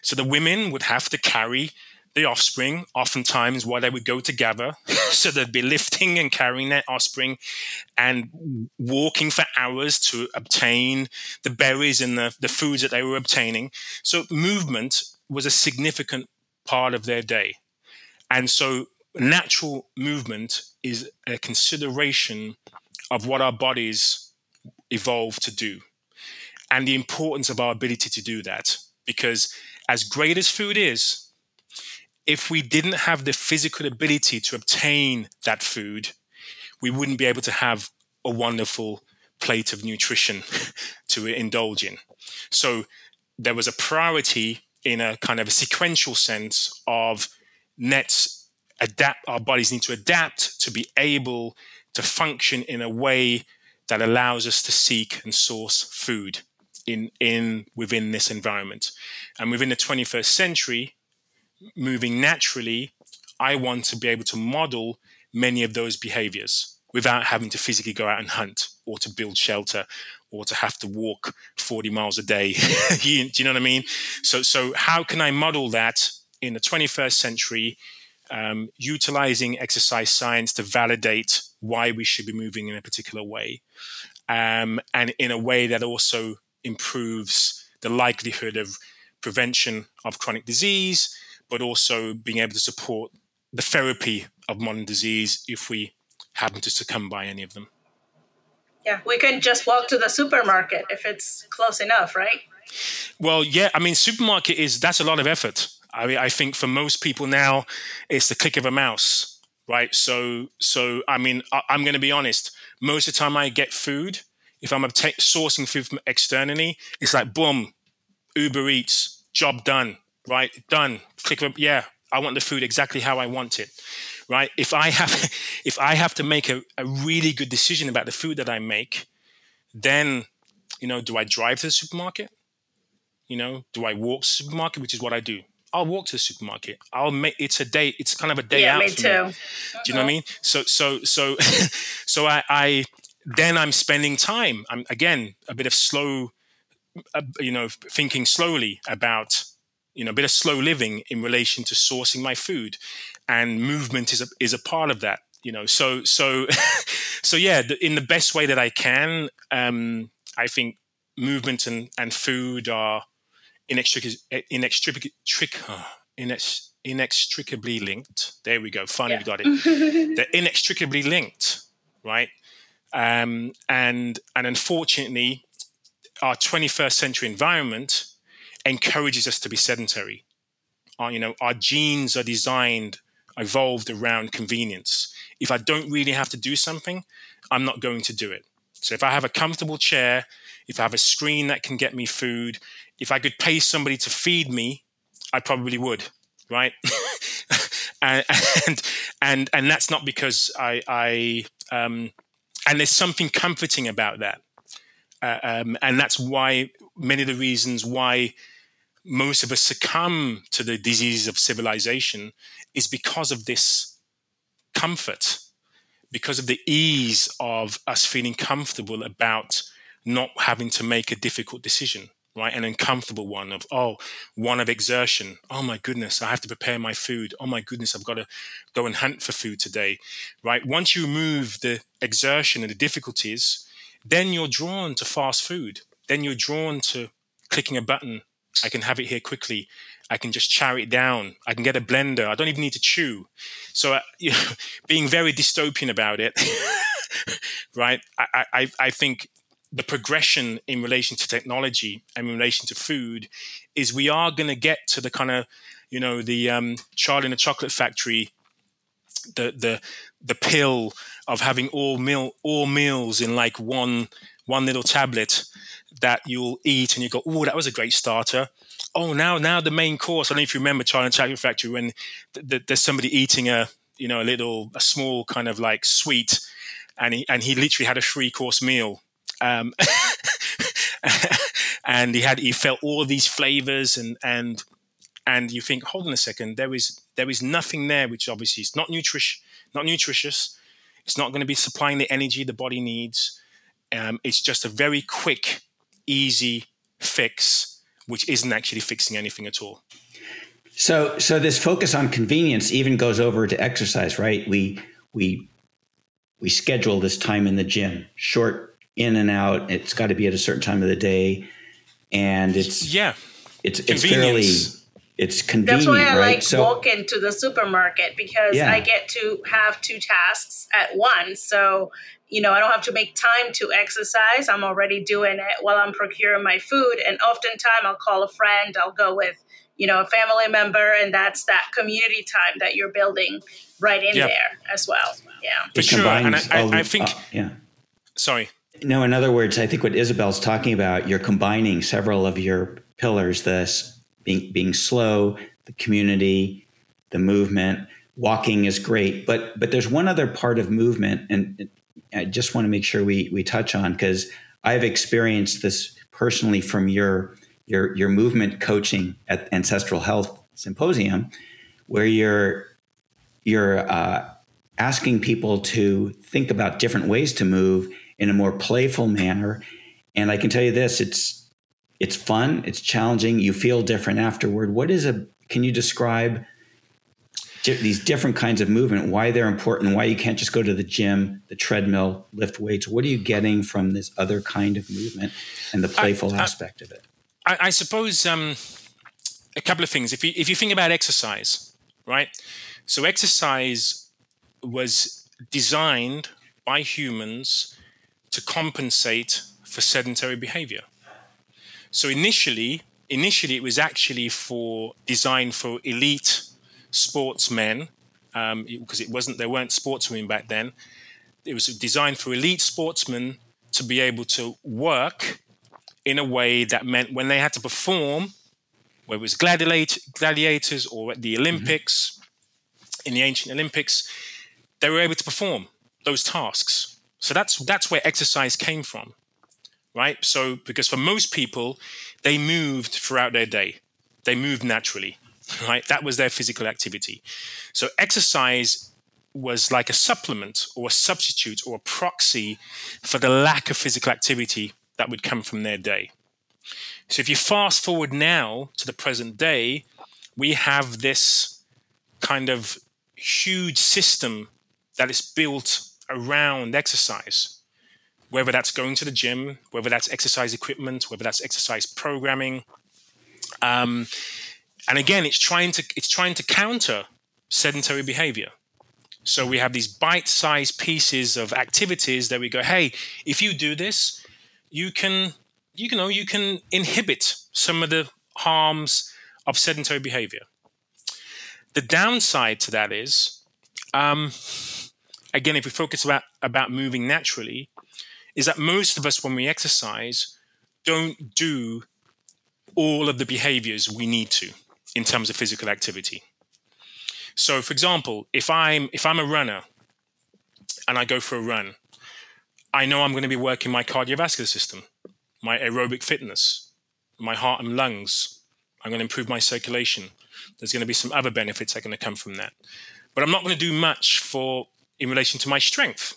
So the women would have to carry the offspring, oftentimes while they would go to gather. so they'd be lifting and carrying their offspring and walking for hours to obtain the berries and the, the foods that they were obtaining. So movement was a significant part of their day. And so natural movement is a consideration of what our bodies evolved to do and the importance of our ability to do that. Because as great as food is, if we didn't have the physical ability to obtain that food, we wouldn't be able to have a wonderful plate of nutrition to indulge in. So there was a priority in a kind of a sequential sense of nets adapt our bodies need to adapt to be able to function in a way that allows us to seek and source food in in within this environment and within the 21st century moving naturally i want to be able to model many of those behaviors without having to physically go out and hunt or to build shelter or to have to walk 40 miles a day. do you know what I mean? So, so how can I model that in the 21st century, um, utilizing exercise science to validate why we should be moving in a particular way, um, and in a way that also improves the likelihood of prevention of chronic disease, but also being able to support the therapy of modern disease if we happen to succumb by any of them. Yeah, we can just walk to the supermarket if it's close enough, right? Well, yeah, I mean, supermarket is that's a lot of effort. I mean, I think for most people now, it's the click of a mouse, right? So, so I mean, I, am going to be honest. Most of the time, I get food. If I'm sourcing food from externally, it's like boom, Uber Eats, job done, right? Done. Click of yeah, I want the food exactly how I want it right? If I have if I have to make a, a really good decision about the food that I make, then you know, do I drive to the supermarket? You know, do I walk to the supermarket, which is what I do. I'll walk to the supermarket. I'll make it's a day. It's kind of a day yeah, out me too. me. Do you know what I mean? So so so so I, I then I'm spending time. I'm again a bit of slow, uh, you know, thinking slowly about you know a bit of slow living in relation to sourcing my food and movement is a, is a part of that you know so so so yeah the, in the best way that i can um, i think movement and, and food are inextricably inextricably uh, inex, inextricably linked there we go finally yeah. got it they're inextricably linked right um, and and unfortunately our 21st century environment encourages us to be sedentary. Our, you know, our genes are designed, evolved around convenience. If I don't really have to do something, I'm not going to do it. So if I have a comfortable chair, if I have a screen that can get me food, if I could pay somebody to feed me, I probably would, right? and, and and and that's not because I I um, and there's something comforting about that, uh, um, and that's why many of the reasons why most of us succumb to the disease of civilization is because of this comfort, because of the ease of us feeling comfortable about not having to make a difficult decision, right? An uncomfortable one of, oh, one of exertion. Oh my goodness, I have to prepare my food. Oh my goodness, I've got to go and hunt for food today, right? Once you remove the exertion and the difficulties, then you're drawn to fast food. Then you're drawn to clicking a button I can have it here quickly. I can just chow it down. I can get a blender. I don't even need to chew. So, uh, you know, being very dystopian about it, right? I, I, I think the progression in relation to technology and in relation to food is we are going to get to the kind of, you know, the um, child in a chocolate factory, the the the pill of having all meal all meals in like one one little tablet that you'll eat and you go, oh, that was a great starter. Oh, now now the main course. I don't know if you remember Charlie and the Chocolate Factory when th- th- there's somebody eating a you know a little a small kind of like sweet, and he and he literally had a three course meal. Um, and he had he felt all these flavors and and and you think hold on a second there is there is nothing there which obviously is not nutritious not nutritious it's not going to be supplying the energy the body needs um, it's just a very quick easy fix, which isn't actually fixing anything at all. So, so this focus on convenience even goes over to exercise, right? We we we schedule this time in the gym, short in and out. It's got to be at a certain time of the day, and it's yeah, it's it's fairly it's convenient. That's why I right? like so, walking to the supermarket because yeah. I get to have two tasks at once. So you know, I don't have to make time to exercise. I'm already doing it while I'm procuring my food. And oftentimes I'll call a friend, I'll go with, you know, a family member, and that's that community time that you're building right in there as well. Yeah. For sure. And I, I, I think, uh, yeah. Sorry. No, in other words, I think what Isabel's talking about, you're combining several of your pillars, this being being slow, the community, the movement. Walking is great, but but there's one other part of movement, and I just want to make sure we we touch on because I've experienced this personally from your your your movement coaching at Ancestral Health Symposium, where you're you're uh, asking people to think about different ways to move in a more playful manner. And I can tell you this: it's it's fun, it's challenging. You feel different afterward. What is a? Can you describe these different kinds of movement? Why they're important? Why you can't just go to the gym, the treadmill, lift weights? What are you getting from this other kind of movement and the playful I, aspect of it? I, I suppose um, a couple of things. If you if you think about exercise, right? So exercise was designed by humans to compensate for sedentary behavior. So initially, initially it was actually for designed for elite sportsmen um, because it wasn't there weren't sportsmen back then. It was designed for elite sportsmen to be able to work in a way that meant when they had to perform, whether it was gladiators or at the mm-hmm. Olympics, mm-hmm. in the ancient Olympics, they were able to perform those tasks. So that's that's where exercise came from, right? So because for most people, they moved throughout their day, they moved naturally, right? That was their physical activity. So exercise was like a supplement or a substitute or a proxy for the lack of physical activity that would come from their day. So if you fast forward now to the present day, we have this kind of huge system that is built around exercise, whether that's going to the gym, whether that's exercise equipment, whether that's exercise programming. Um, and again, it's trying to it's trying to counter sedentary behavior. So we have these bite-sized pieces of activities that we go, hey, if you do this, you can you know you can inhibit some of the harms of sedentary behavior. The downside to that is um, again, if we focus about, about moving naturally, is that most of us, when we exercise, don't do all of the behaviors we need to in terms of physical activity. So, for example, if I'm if I'm a runner and I go for a run, I know I'm going to be working my cardiovascular system, my aerobic fitness, my heart and lungs. I'm going to improve my circulation. There's going to be some other benefits that are going to come from that. But I'm not going to do much for in relation to my strength.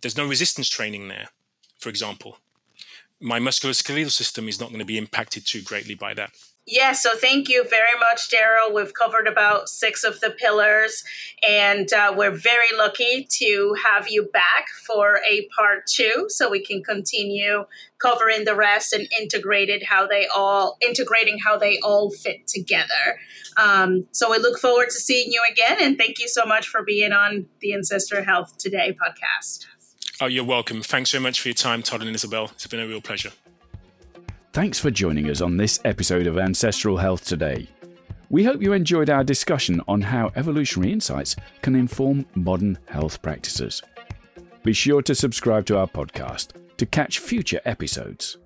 There's no resistance training there, for example. My musculoskeletal system is not going to be impacted too greatly by that. Yeah, so thank you very much, Darryl. We've covered about six of the pillars, and uh, we're very lucky to have you back for a part two, so we can continue covering the rest and integrated how they all integrating how they all fit together. Um, so we look forward to seeing you again, and thank you so much for being on the Ancestral Health Today podcast. Oh, you're welcome. Thanks so much for your time, Todd and Isabel. It's been a real pleasure. Thanks for joining us on this episode of Ancestral Health Today. We hope you enjoyed our discussion on how evolutionary insights can inform modern health practices. Be sure to subscribe to our podcast to catch future episodes.